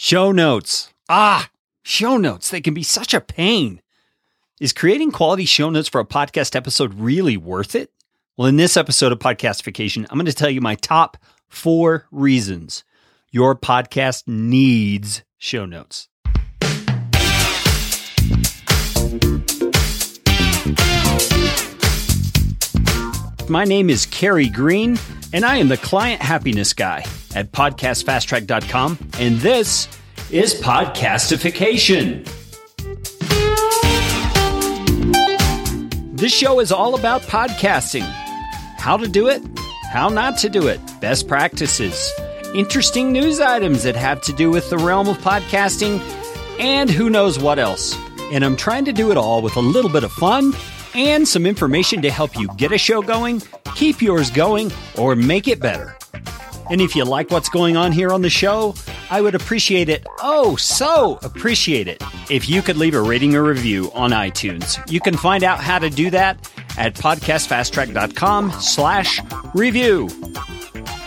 Show notes. Ah, show notes. They can be such a pain. Is creating quality show notes for a podcast episode really worth it? Well, in this episode of Podcastification, I'm going to tell you my top four reasons your podcast needs show notes. My name is Carey Green, and I am the client happiness guy at podcastfasttrack.com, and this is Podcastification. This show is all about podcasting how to do it, how not to do it, best practices, interesting news items that have to do with the realm of podcasting, and who knows what else. And I'm trying to do it all with a little bit of fun and some information to help you get a show going, keep yours going, or make it better. And if you like what's going on here on the show, I would appreciate it, oh, so appreciate it, if you could leave a rating or review on iTunes. You can find out how to do that at podcastfasttrack.com slash review.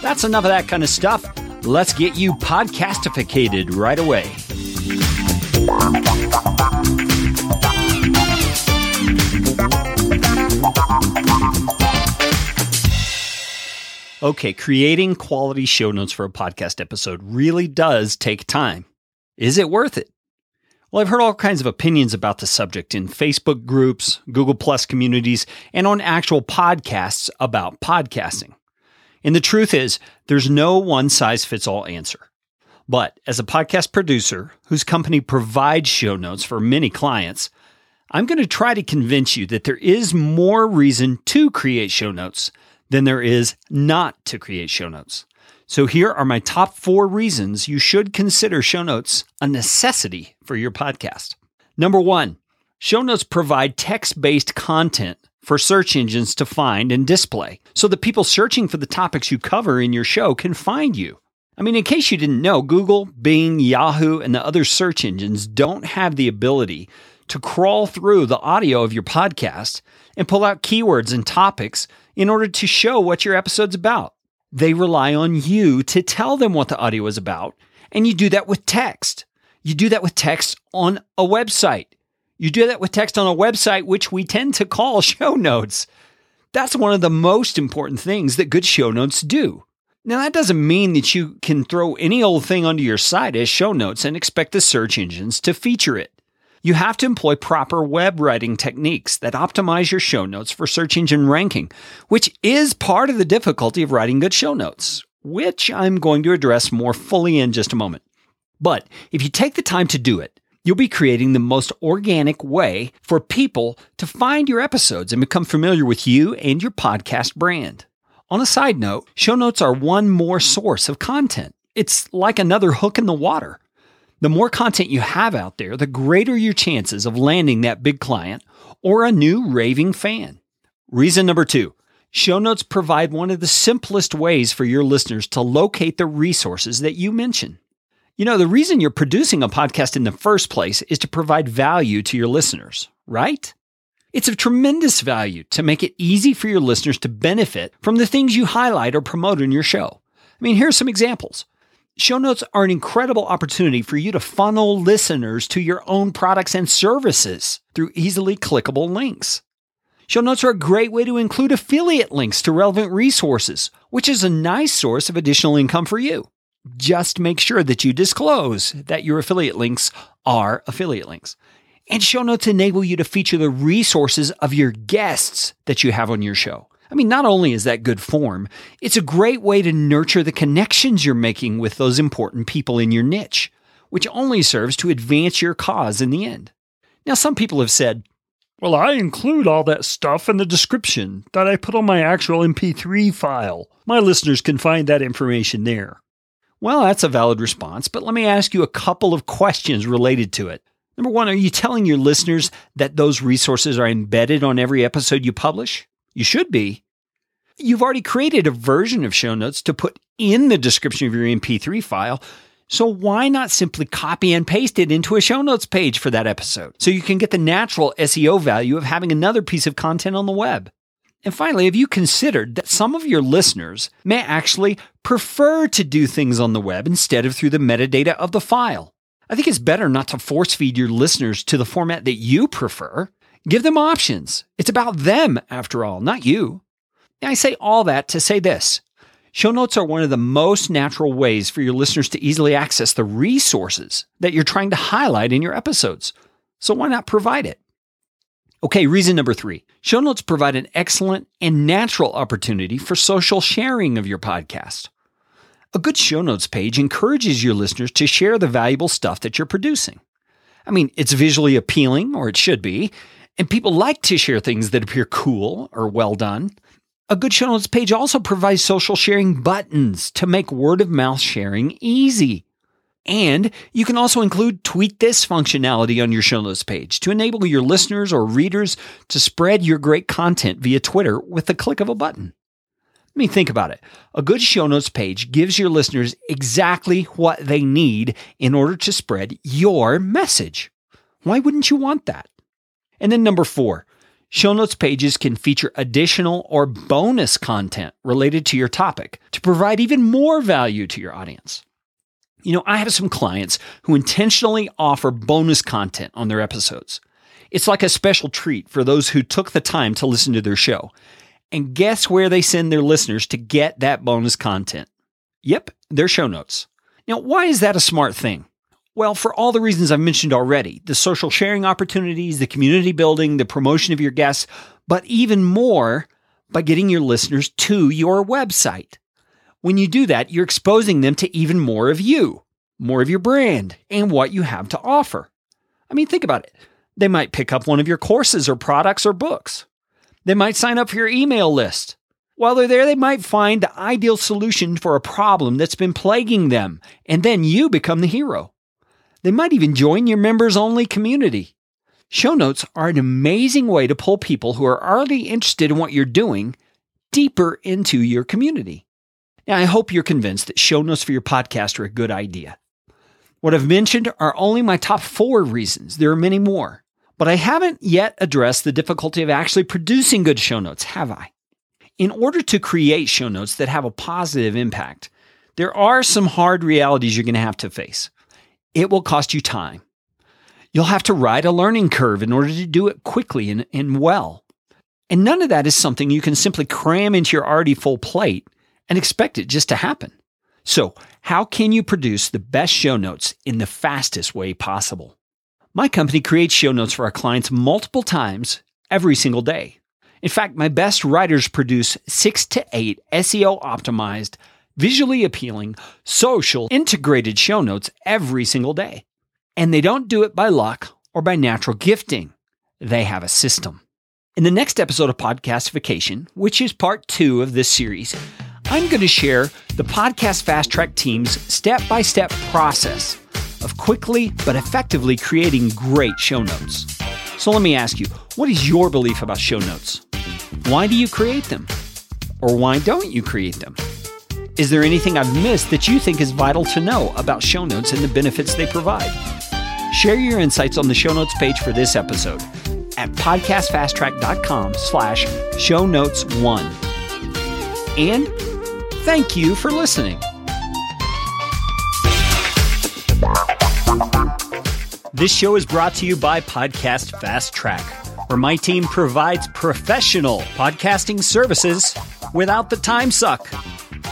That's enough of that kind of stuff. Let's get you podcastificated right away. Okay, creating quality show notes for a podcast episode really does take time. Is it worth it? Well, I've heard all kinds of opinions about the subject in Facebook groups, Google Plus communities, and on actual podcasts about podcasting. And the truth is, there's no one size fits all answer. But as a podcast producer whose company provides show notes for many clients, I'm going to try to convince you that there is more reason to create show notes than there is not to create show notes. So here are my top four reasons you should consider show notes a necessity for your podcast. Number one, show notes provide text based content for search engines to find and display so that people searching for the topics you cover in your show can find you. I mean, in case you didn't know, Google, Bing, Yahoo, and the other search engines don't have the ability to crawl through the audio of your podcast and pull out keywords and topics in order to show what your episode's about. They rely on you to tell them what the audio is about, and you do that with text. You do that with text on a website. You do that with text on a website, which we tend to call show notes. That's one of the most important things that good show notes do. Now, that doesn't mean that you can throw any old thing onto your site as show notes and expect the search engines to feature it. You have to employ proper web writing techniques that optimize your show notes for search engine ranking, which is part of the difficulty of writing good show notes, which I'm going to address more fully in just a moment. But if you take the time to do it, you'll be creating the most organic way for people to find your episodes and become familiar with you and your podcast brand. On a side note, show notes are one more source of content. It's like another hook in the water. The more content you have out there, the greater your chances of landing that big client or a new raving fan. Reason number two show notes provide one of the simplest ways for your listeners to locate the resources that you mention. You know, the reason you're producing a podcast in the first place is to provide value to your listeners, right? It's of tremendous value to make it easy for your listeners to benefit from the things you highlight or promote in your show. I mean, here's some examples. Show notes are an incredible opportunity for you to funnel listeners to your own products and services through easily clickable links. Show notes are a great way to include affiliate links to relevant resources, which is a nice source of additional income for you. Just make sure that you disclose that your affiliate links are affiliate links. And show notes enable you to feature the resources of your guests that you have on your show. I mean, not only is that good form, it's a great way to nurture the connections you're making with those important people in your niche, which only serves to advance your cause in the end. Now, some people have said, well, I include all that stuff in the description that I put on my actual MP3 file. My listeners can find that information there. Well, that's a valid response, but let me ask you a couple of questions related to it. Number one, are you telling your listeners that those resources are embedded on every episode you publish? You should be. You've already created a version of show notes to put in the description of your MP3 file. So why not simply copy and paste it into a show notes page for that episode so you can get the natural SEO value of having another piece of content on the web? And finally, have you considered that some of your listeners may actually prefer to do things on the web instead of through the metadata of the file? I think it's better not to force feed your listeners to the format that you prefer. Give them options. It's about them, after all, not you. I say all that to say this Show notes are one of the most natural ways for your listeners to easily access the resources that you're trying to highlight in your episodes. So why not provide it? Okay, reason number three show notes provide an excellent and natural opportunity for social sharing of your podcast. A good show notes page encourages your listeners to share the valuable stuff that you're producing. I mean, it's visually appealing, or it should be, and people like to share things that appear cool or well done. A good show notes page also provides social sharing buttons to make word of mouth sharing easy. And you can also include tweet this functionality on your show notes page to enable your listeners or readers to spread your great content via Twitter with the click of a button. I mean, think about it. A good show notes page gives your listeners exactly what they need in order to spread your message. Why wouldn't you want that? And then number four, Show notes pages can feature additional or bonus content related to your topic to provide even more value to your audience. You know, I have some clients who intentionally offer bonus content on their episodes. It's like a special treat for those who took the time to listen to their show. And guess where they send their listeners to get that bonus content? Yep, their show notes. Now, why is that a smart thing? Well, for all the reasons I've mentioned already the social sharing opportunities, the community building, the promotion of your guests, but even more by getting your listeners to your website. When you do that, you're exposing them to even more of you, more of your brand, and what you have to offer. I mean, think about it. They might pick up one of your courses or products or books. They might sign up for your email list. While they're there, they might find the ideal solution for a problem that's been plaguing them, and then you become the hero. They might even join your members only community. Show notes are an amazing way to pull people who are already interested in what you're doing deeper into your community. Now, I hope you're convinced that show notes for your podcast are a good idea. What I've mentioned are only my top four reasons. There are many more, but I haven't yet addressed the difficulty of actually producing good show notes, have I? In order to create show notes that have a positive impact, there are some hard realities you're going to have to face it will cost you time. You'll have to ride a learning curve in order to do it quickly and, and well. And none of that is something you can simply cram into your already full plate and expect it just to happen. So, how can you produce the best show notes in the fastest way possible? My company creates show notes for our clients multiple times every single day. In fact, my best writers produce six to eight SEO optimized visually appealing, social, integrated show notes every single day. And they don't do it by luck or by natural gifting. They have a system. In the next episode of Podcastification, which is part two of this series, I'm going to share the Podcast Fast Track team's step by step process of quickly but effectively creating great show notes. So let me ask you what is your belief about show notes? Why do you create them? Or why don't you create them? Is there anything I've missed that you think is vital to know about show notes and the benefits they provide? Share your insights on the show notes page for this episode at podcastfasttrack.com slash show notes one. And thank you for listening. This show is brought to you by Podcast Fast Track, where my team provides professional podcasting services without the time suck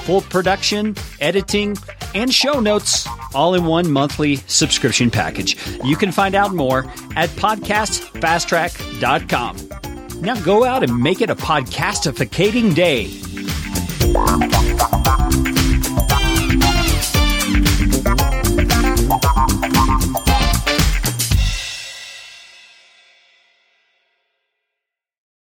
full production, editing, and show notes all in one monthly subscription package. You can find out more at podcastfasttrack.com. Now go out and make it a podcastificating day.